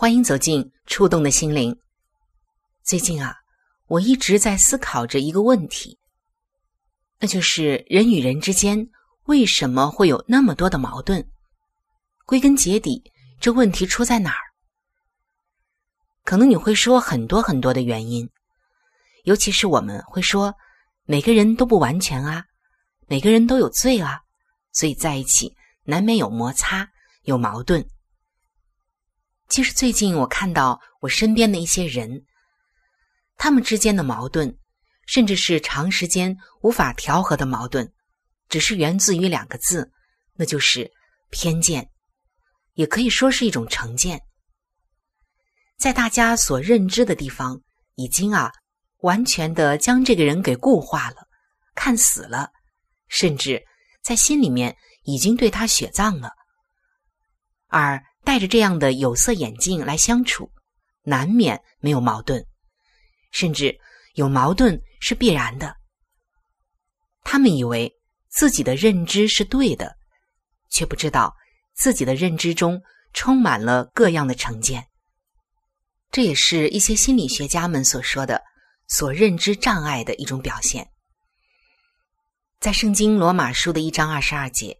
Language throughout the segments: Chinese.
欢迎走进触动的心灵。最近啊，我一直在思考着一个问题，那就是人与人之间为什么会有那么多的矛盾？归根结底，这问题出在哪儿？可能你会说很多很多的原因，尤其是我们会说每个人都不完全啊，每个人都有罪啊，所以在一起难免有摩擦、有矛盾。其实最近我看到我身边的一些人，他们之间的矛盾，甚至是长时间无法调和的矛盾，只是源自于两个字，那就是偏见，也可以说是一种成见。在大家所认知的地方，已经啊，完全的将这个人给固化了，看死了，甚至在心里面已经对他血葬了。而戴着这样的有色眼镜来相处，难免没有矛盾，甚至有矛盾是必然的。他们以为自己的认知是对的，却不知道自己的认知中充满了各样的成见。这也是一些心理学家们所说的所认知障碍的一种表现。在圣经罗马书的一章二十二节，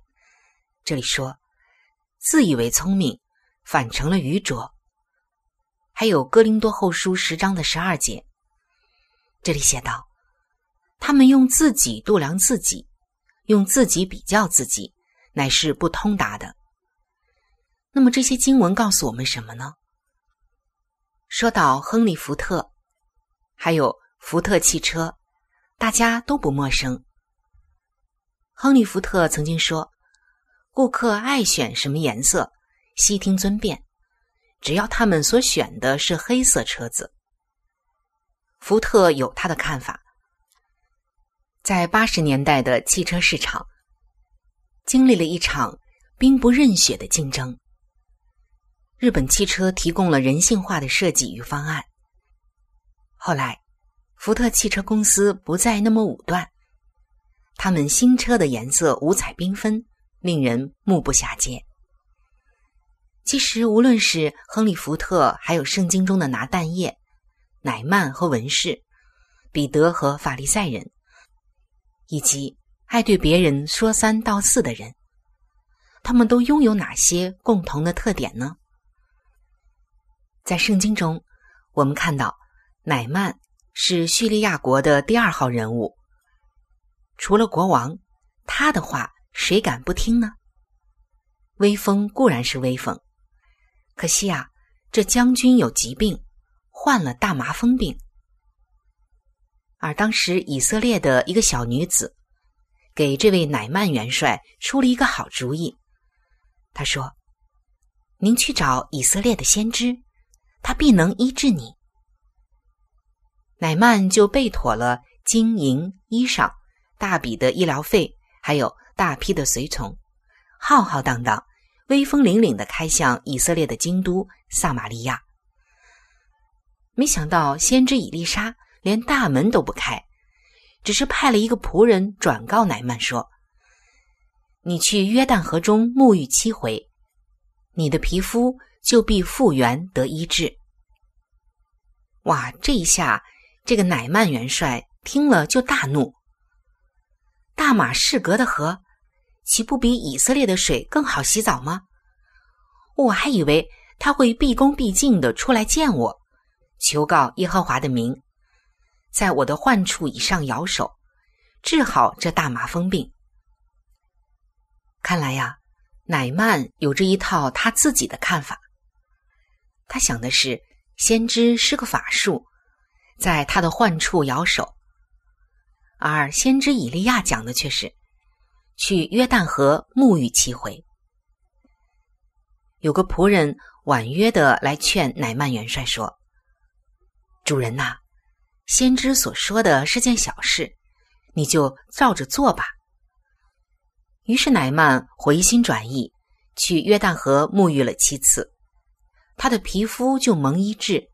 这里说：“自以为聪明，反成了愚拙。”还有哥林多后书十章的十二节，这里写道：“他们用自己度量自己，用自己比较自己，乃是不通达的。”那么这些经文告诉我们什么呢？说到亨利·福特，还有福特汽车，大家都不陌生。亨利·福特曾经说：“顾客爱选什么颜色，悉听尊便，只要他们所选的是黑色车子。”福特有他的看法。在八十年代的汽车市场，经历了一场兵不刃血的竞争。日本汽车提供了人性化的设计与方案。后来，福特汽车公司不再那么武断，他们新车的颜色五彩缤纷，令人目不暇接。其实，无论是亨利·福特，还有圣经中的拿蛋液、乃曼和文士、彼得和法利赛人，以及爱对别人说三道四的人，他们都拥有哪些共同的特点呢？在圣经中，我们看到乃曼是叙利亚国的第二号人物。除了国王，他的话谁敢不听呢？威风固然是威风，可惜啊，这将军有疾病，患了大麻风病。而当时以色列的一个小女子，给这位乃曼元帅出了一个好主意。他说：“您去找以色列的先知。”他必能医治你。乃曼就备妥了金银衣裳、大笔的医疗费，还有大批的随从，浩浩荡荡、威风凛凛的开向以色列的京都撒玛利亚。没想到先知以丽莎连大门都不开，只是派了一个仆人转告乃曼说：“你去约旦河中沐浴七回，你的皮肤就必复原得医治。”哇！这一下，这个乃曼元帅听了就大怒。大马士革的河，岂不比以色列的水更好洗澡吗？我还以为他会毕恭毕敬的出来见我，求告耶和华的名，在我的患处以上摇手，治好这大麻风病。看来呀，乃曼有着一套他自己的看法。他想的是，先知是个法术，在他的患处摇手。而先知以利亚讲的却是去约旦河沐浴七回。有个仆人婉约的来劝乃曼元帅说：“主人呐，先知所说的是件小事，你就照着做吧。”于是乃曼回心转意，去约旦河沐浴了七次，他的皮肤就蒙医治，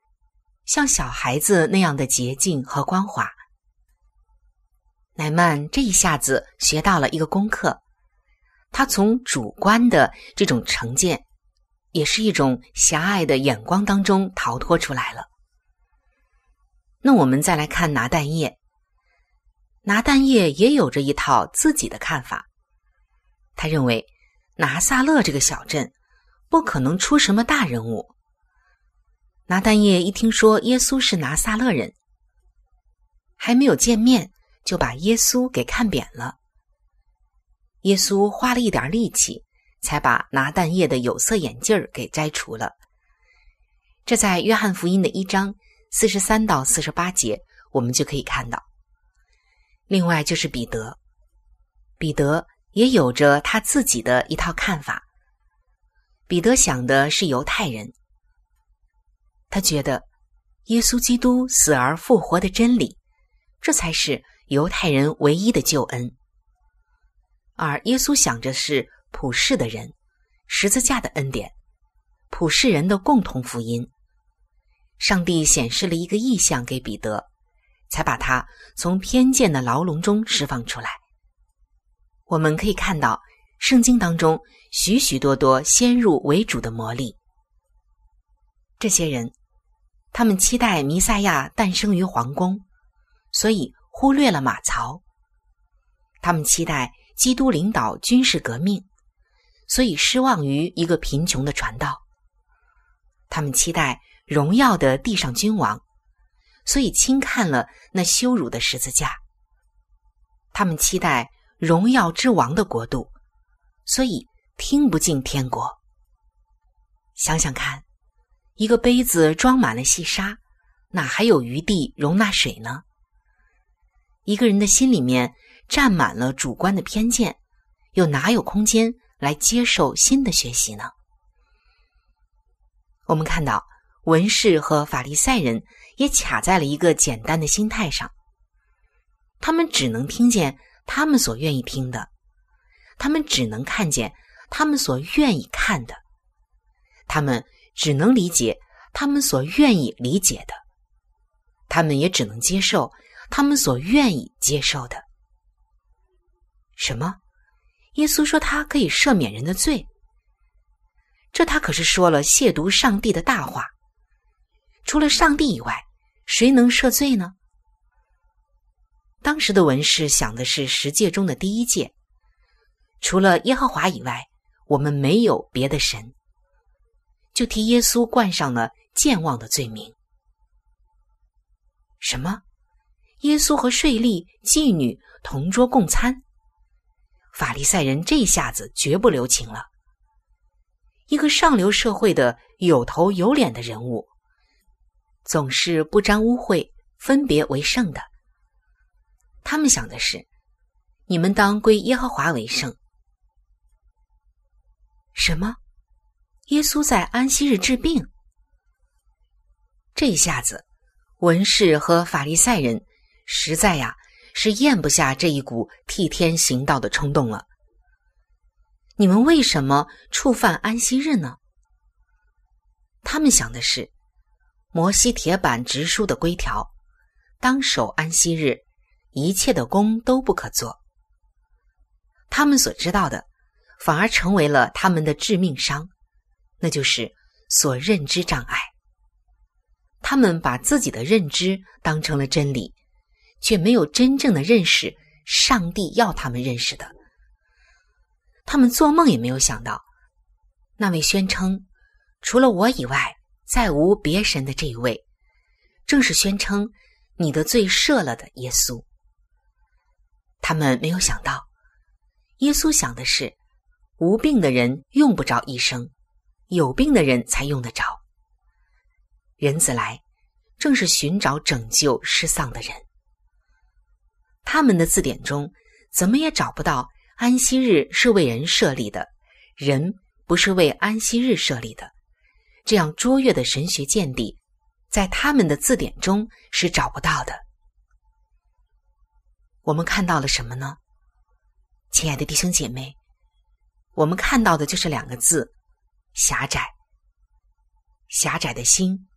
像小孩子那样的洁净和光滑。乃曼这一下子学到了一个功课，他从主观的这种成见，也是一种狭隘的眼光当中逃脱出来了。那我们再来看拿蛋液，拿蛋液也有着一套自己的看法。他认为拿撒勒这个小镇不可能出什么大人物。拿蛋液一听说耶稣是拿撒勒人，还没有见面。就把耶稣给看扁了。耶稣花了一点力气，才把拿蛋液的有色眼镜儿给摘除了。这在约翰福音的一章四十三到四十八节，我们就可以看到。另外就是彼得，彼得也有着他自己的一套看法。彼得想的是犹太人，他觉得耶稣基督死而复活的真理，这才是。犹太人唯一的救恩，而耶稣想着是普世的人，十字架的恩典，普世人的共同福音。上帝显示了一个意象给彼得，才把他从偏见的牢笼中释放出来。我们可以看到圣经当中许许多多先入为主的魔力。这些人，他们期待弥赛亚诞生于皇宫，所以。忽略了马槽，他们期待基督领导军事革命，所以失望于一个贫穷的传道；他们期待荣耀的地上君王，所以轻看了那羞辱的十字架；他们期待荣耀之王的国度，所以听不进天国。想想看，一个杯子装满了细沙，哪还有余地容纳水呢？一个人的心里面占满了主观的偏见，又哪有空间来接受新的学习呢？我们看到文士和法利赛人也卡在了一个简单的心态上，他们只能听见他们所愿意听的，他们只能看见他们所愿意看的，他们只能理解他们所愿意理解的，他们也只能接受。他们所愿意接受的，什么？耶稣说他可以赦免人的罪，这他可是说了亵渎上帝的大话。除了上帝以外，谁能赦罪呢？当时的文士想的是十诫中的第一诫，除了耶和华以外，我们没有别的神，就替耶稣冠上了健忘的罪名。什么？耶稣和税吏、妓女同桌共餐，法利赛人这下子绝不留情了。一个上流社会的有头有脸的人物，总是不沾污秽、分别为圣的。他们想的是：你们当归耶和华为圣。什么？耶稣在安息日治病？这一下子，文士和法利赛人。实在呀，是咽不下这一股替天行道的冲动了。你们为什么触犯安息日呢？他们想的是，摩西铁板直书的规条，当守安息日，一切的工都不可做。他们所知道的，反而成为了他们的致命伤，那就是所认知障碍。他们把自己的认知当成了真理，却没有真正的认识上帝要他们认识的。他们做梦也没有想到，那位宣称除了我以外再无别神的这一位，正是宣称你的罪赦了的耶稣。他们没有想到，耶稣想的是无病的人用不着医生，有病的人才用得着。人子来，正是寻找拯救失丧的人。他们的字典中怎么也找不到。安息日是为人设立的，人不是为安息日设立的。这样卓越的神学见地，在他们的字典中是找不到的。我们看到了什么呢？亲爱的弟兄姐妹，我们看到的就是两个字：狭窄。狭窄的心，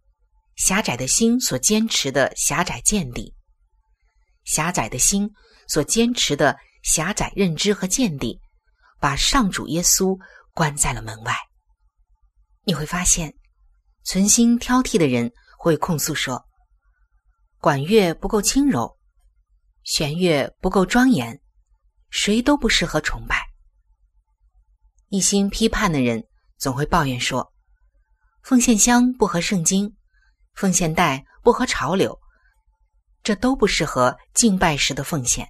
狭窄的心所坚持的狭窄见地，狭窄的心所坚持的。狭窄认知和见地，把上主耶稣关在了门外。你会发现，存心挑剔的人会控诉说，管乐不够轻柔，弦乐不够庄严，谁都不适合崇拜。一心批判的人总会抱怨说，奉献香不合圣经，奉献袋不合潮流，这都不适合敬拜时的奉献。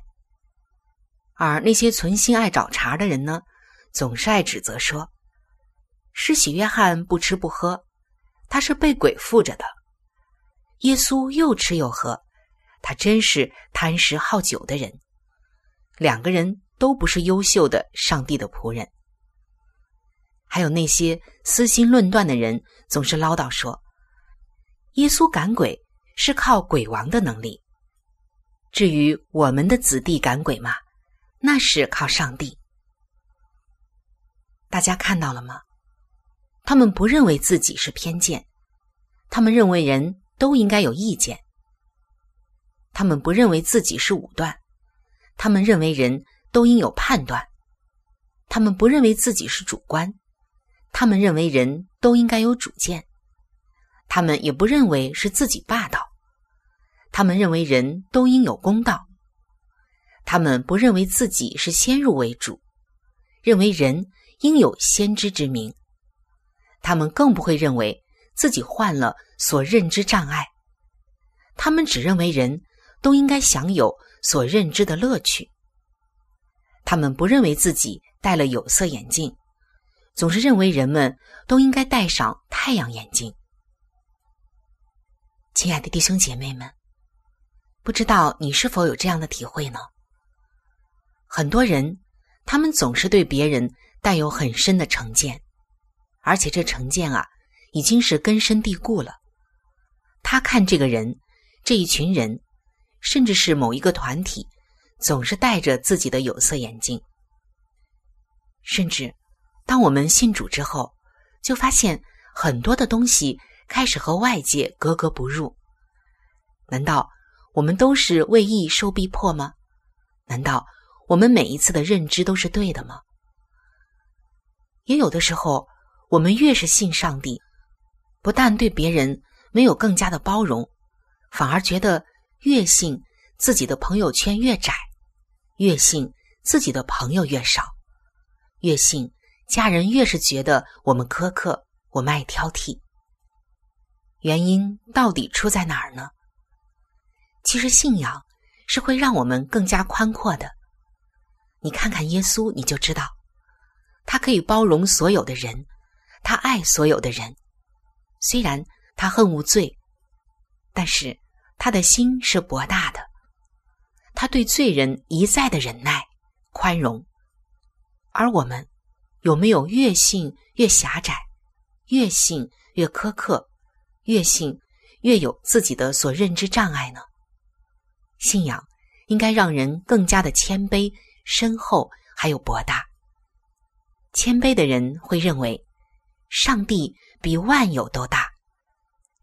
而那些存心爱找茬的人呢，总是爱指责说：“施洗约翰不吃不喝，他是被鬼附着的；耶稣又吃又喝，他真是贪食好酒的人。两个人都不是优秀的上帝的仆人。”还有那些私心论断的人，总是唠叨说：“耶稣赶鬼是靠鬼王的能力，至于我们的子弟赶鬼嘛？”那是靠上帝。大家看到了吗？他们不认为自己是偏见，他们认为人都应该有意见。他们不认为自己是武断，他们认为人都应有判断。他们不认为自己是主观，他们认为人都应该有主见。他们也不认为是自己霸道，他们认为人都应有公道。他们不认为自己是先入为主，认为人应有先知之明。他们更不会认为自己患了所认知障碍。他们只认为人都应该享有所认知的乐趣。他们不认为自己戴了有色眼镜，总是认为人们都应该戴上太阳眼镜。亲爱的弟兄姐妹们，不知道你是否有这样的体会呢？很多人，他们总是对别人带有很深的成见，而且这成见啊，已经是根深蒂固了。他看这个人、这一群人，甚至是某一个团体，总是戴着自己的有色眼镜。甚至，当我们信主之后，就发现很多的东西开始和外界格格不入。难道我们都是为义受逼迫吗？难道？我们每一次的认知都是对的吗？也有的时候，我们越是信上帝，不但对别人没有更加的包容，反而觉得越信自己的朋友圈越窄，越信自己的朋友越少，越信家人越是觉得我们苛刻，我们爱挑剔。原因到底出在哪儿呢？其实信仰是会让我们更加宽阔的。你看看耶稣，你就知道，他可以包容所有的人，他爱所有的人。虽然他恨无罪，但是他的心是博大的，他对罪人一再的忍耐、宽容。而我们有没有越信越狭窄，越信越苛刻，越信越有自己的所认知障碍呢？信仰应该让人更加的谦卑。深厚还有博大，谦卑的人会认为，上帝比万有都大，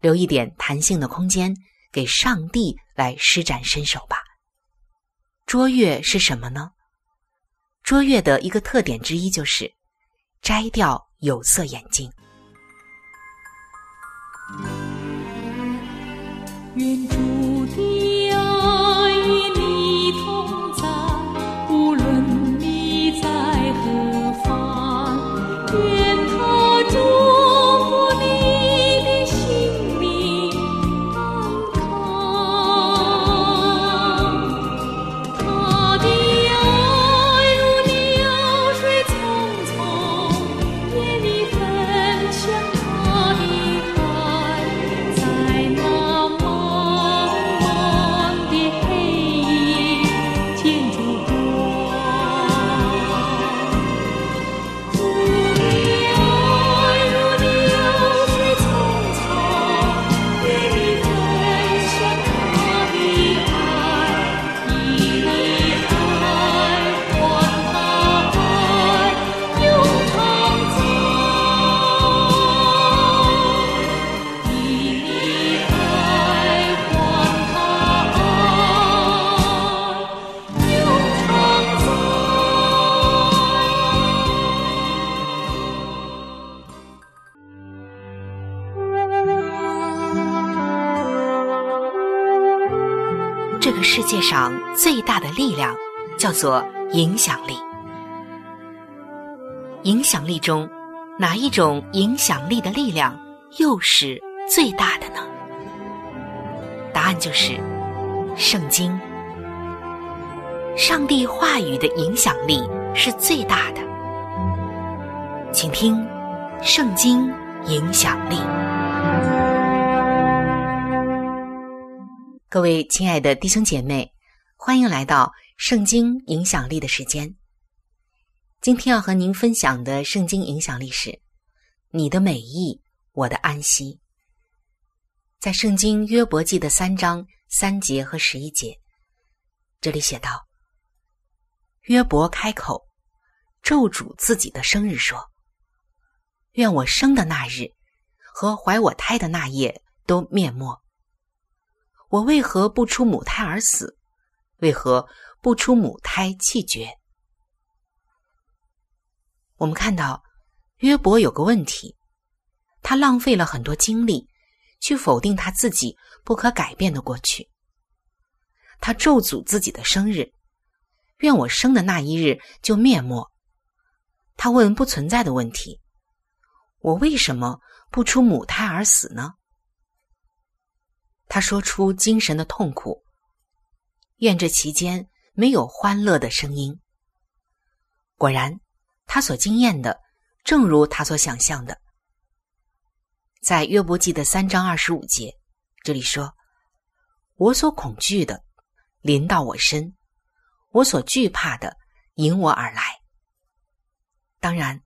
留一点弹性的空间给上帝来施展身手吧。卓越是什么呢？卓越的一个特点之一就是摘掉有色眼镜。上最大的力量叫做影响力。影响力中，哪一种影响力的力量又是最大的呢？答案就是圣经。上帝话语的影响力是最大的。请听《圣经影响力》。各位亲爱的弟兄姐妹，欢迎来到《圣经影响力》的时间。今天要和您分享的圣经影响力是“你的美意，我的安息”。在圣经约伯记的三章三节和十一节，这里写道：“约伯开口咒诅自己的生日，说：‘愿我生的那日和怀我胎的那夜都灭没。我为何不出母胎而死？为何不出母胎气绝？’”我们看到约伯有个问题，他浪费了很多精力去否定他自己不可改变的过去。他咒诅自己的生日，愿我生的那一日就灭没。他问不存在的问题：我为什么不出母胎而死呢？他说出精神的痛苦，愿这期间没有欢乐的声音。果然。他所经验的，正如他所想象的。在约伯记的三章二十五节，这里说：“我所恐惧的，临到我身；我所惧怕的，迎我而来。”当然，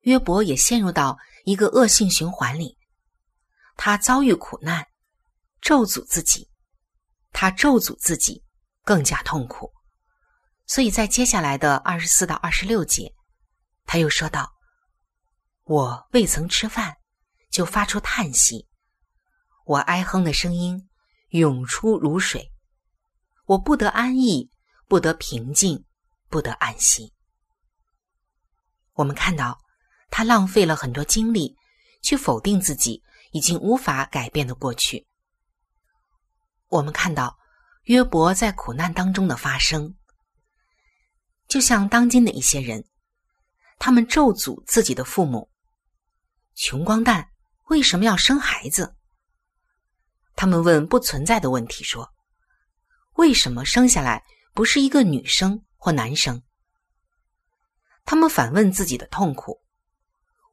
约伯也陷入到一个恶性循环里。他遭遇苦难，咒诅自己；他咒诅自己，更加痛苦。所以在接下来的二十四到二十六节。他又说道：“我未曾吃饭，就发出叹息；我哀哼的声音涌出如水。我不得安逸，不得平静，不得安息。”我们看到他浪费了很多精力去否定自己已经无法改变的过去。我们看到约伯在苦难当中的发生，就像当今的一些人。他们咒诅自己的父母，穷光蛋为什么要生孩子？他们问不存在的问题，说：“为什么生下来不是一个女生或男生？”他们反问自己的痛苦：“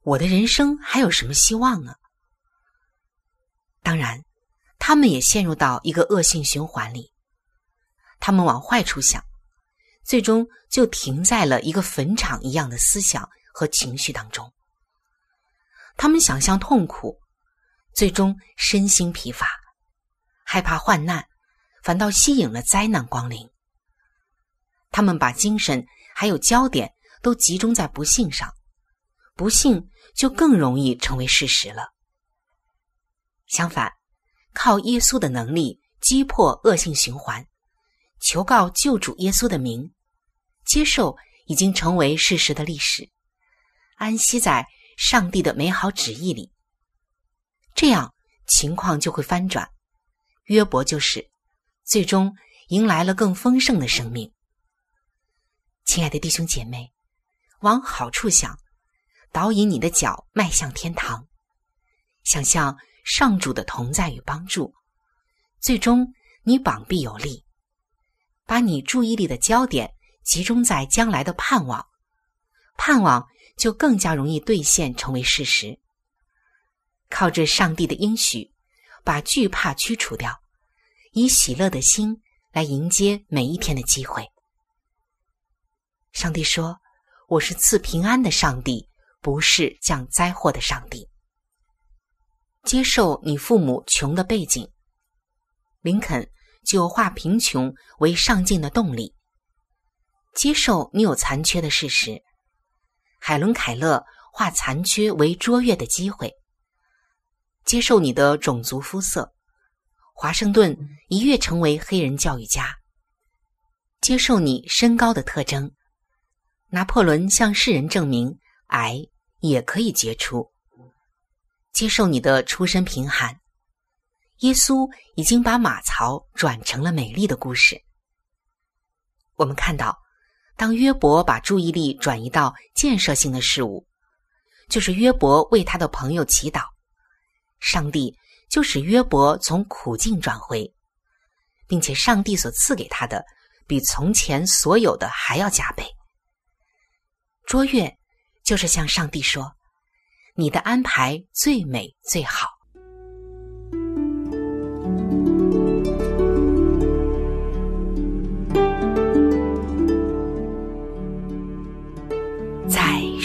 我的人生还有什么希望呢？”当然，他们也陷入到一个恶性循环里。他们往坏处想。最终就停在了一个坟场一样的思想和情绪当中。他们想象痛苦，最终身心疲乏，害怕患难，反倒吸引了灾难光临。他们把精神还有焦点都集中在不幸上，不幸就更容易成为事实了。相反，靠耶稣的能力击破恶性循环，求告救主耶稣的名，接受已经成为事实的历史，安息在上帝的美好旨意里。这样情况就会翻转，约伯就是最终迎来了更丰盛的生命。亲爱的弟兄姐妹，往好处想，导引你的脚迈向天堂，想象上主的同在与帮助，最终你膀臂有力。把你注意力的焦点集中在将来的盼望，盼望就更加容易兑现成为事实。靠着上帝的应许，把惧怕驱除掉，以喜乐的心来迎接每一天的机会。上帝说：“我是赐平安的上帝，不是降灾祸的上帝。”接受你父母穷的背景，林肯就化贫穷为上进的动力。接受你有残缺的事实，海伦·凯勒化残缺为卓越的机会。接受你的种族肤色，华盛顿一跃成为黑人教育家。接受你身高的特征，拿破仑向世人证明矮也可以杰出。接受你的出身贫寒，耶稣已经把马槽转成了美丽的故事。我们看到，当约伯把注意力转移到建设性的事物，就是约伯为他的朋友祈祷，上帝就使约伯从苦境转回，并且上帝所赐给他的比从前所有的还要加倍。卓越就是向上帝说。你的安排最美最好。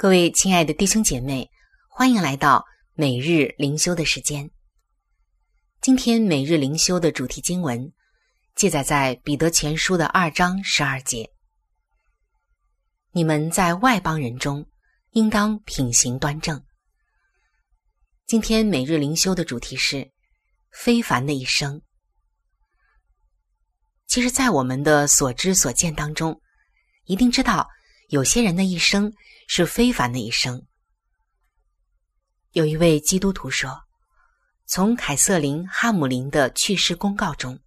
各位亲爱的弟兄姐妹，欢迎来到每日灵修的时间。今天每日灵修的主题经文记载在彼得前书的二章十二节：“你们在外邦人中，应当品行端正。”今天每日灵修的主题是“非凡的一生”。其实，在我们的所知所见当中，一定知道有些人的一生是非凡的一生。有一位基督徒说：“从凯瑟琳·哈姆林的去世公告中，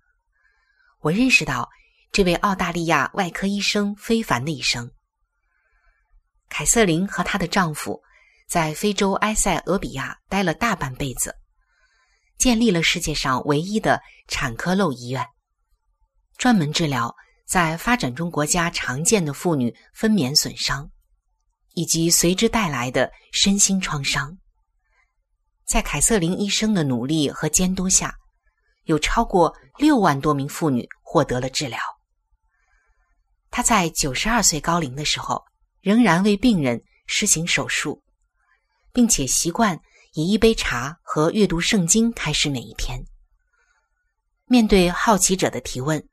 我认识到这位澳大利亚外科医生非凡的一生。”凯瑟琳和她的丈夫。在非洲埃塞俄比亚待了大半辈子，建立了世界上唯一的产科漏医院，专门治疗在发展中国家常见的妇女分娩损伤，以及随之带来的身心创伤。在凯瑟琳医生的努力和监督下，有超过六万多名妇女获得了治疗。他在九十二岁高龄的时候，仍然为病人施行手术。并且习惯以一杯茶和阅读圣经开始每一天。面对好奇者的提问，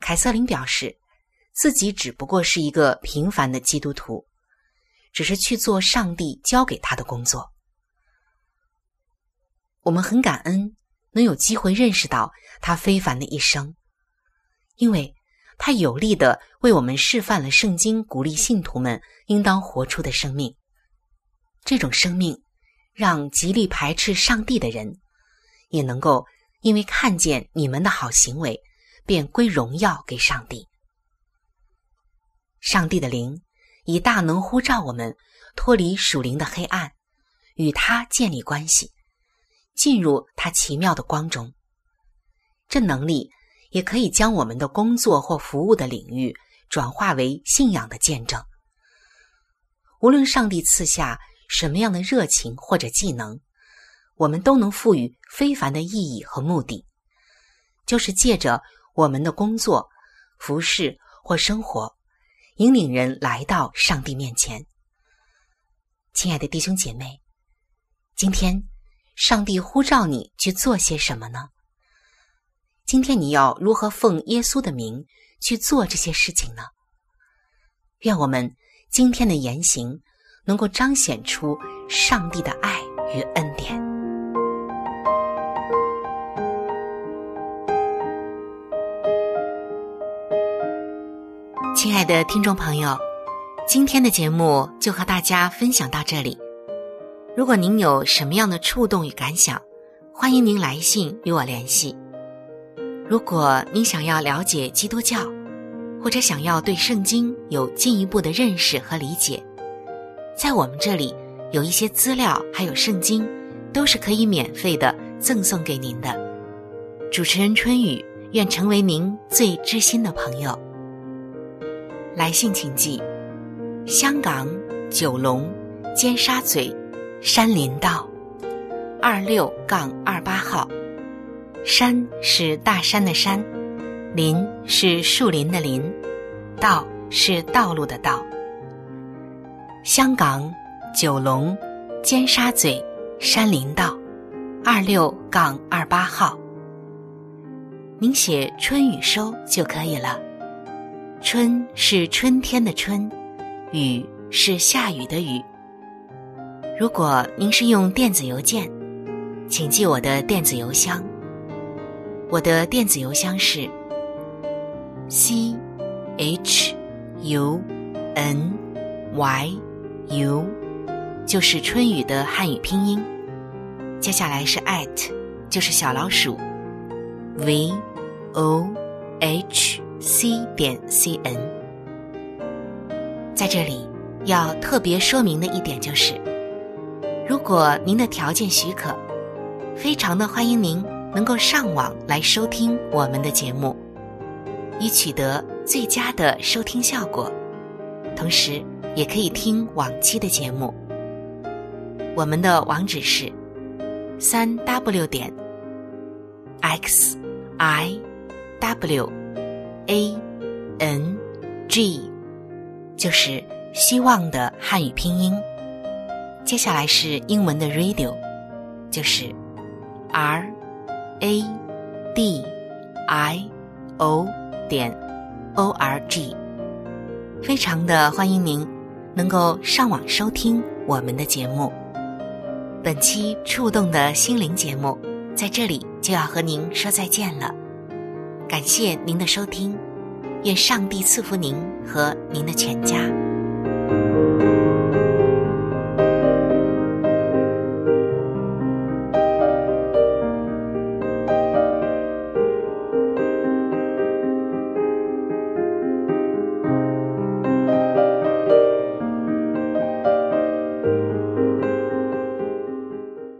凯瑟琳表示，自己只不过是一个平凡的基督徒，只是去做上帝交给他的工作。我们很感恩能有机会认识到他非凡的一生，因为他有力的为我们示范了圣经鼓励信徒们应当活出的生命。这种生命，让极力排斥上帝的人，也能够因为看见你们的好行为，便归荣耀给上帝。上帝的灵以大能呼召我们脱离属灵的黑暗，与他建立关系，进入他奇妙的光中。这能力也可以将我们的工作或服务的领域转化为信仰的见证。无论上帝赐下什么样的热情或者技能，我们都能赋予非凡的意义和目的，就是借着我们的工作、服饰或生活，引领人来到上帝面前。亲爱的弟兄姐妹，今天上帝呼召你去做些什么呢？今天你要如何奉耶稣的名去做这些事情呢？愿我们今天的言行能够彰显出上帝的爱与恩典。亲爱的听众朋友，今天的节目就和大家分享到这里。如果您有什么样的触动与感想，欢迎您来信与我联系。如果您想要了解基督教，或者想要对圣经有进一步的认识和理解，在我们这里有一些资料，还有圣经，都是可以免费的赠送给您的。主持人春雨愿成为您最知心的朋友。来信请寄：香港九龙尖沙咀山林道二六杠二八号。山是大山的山，林是树林的林，道是道路的道。香港九龙尖沙咀山林道二六杠二八号。您写春雨收就可以了。春是春天的春，雨是下雨的雨。如果您是用电子邮件，请记我的电子邮箱。我的电子邮箱是 c h u n y u，就是春雨的汉语拼音。接下来是 at，就是小老鼠 v o h c 点 c n。在这里要特别说明的一点就是，如果您的条件许可，非常的欢迎您。能够上网来收听我们的节目，以取得最佳的收听效果，同时也可以听往期的节目。我们的网址是三 w 点 x i w a n g，就是希望的汉语拼音。接下来是英文的 radio，就是 r。a d i o 点 o r g，非常的欢迎您能够上网收听我们的节目。本期触动的心灵节目在这里就要和您说再见了，感谢您的收听，愿上帝赐福您和您的全家。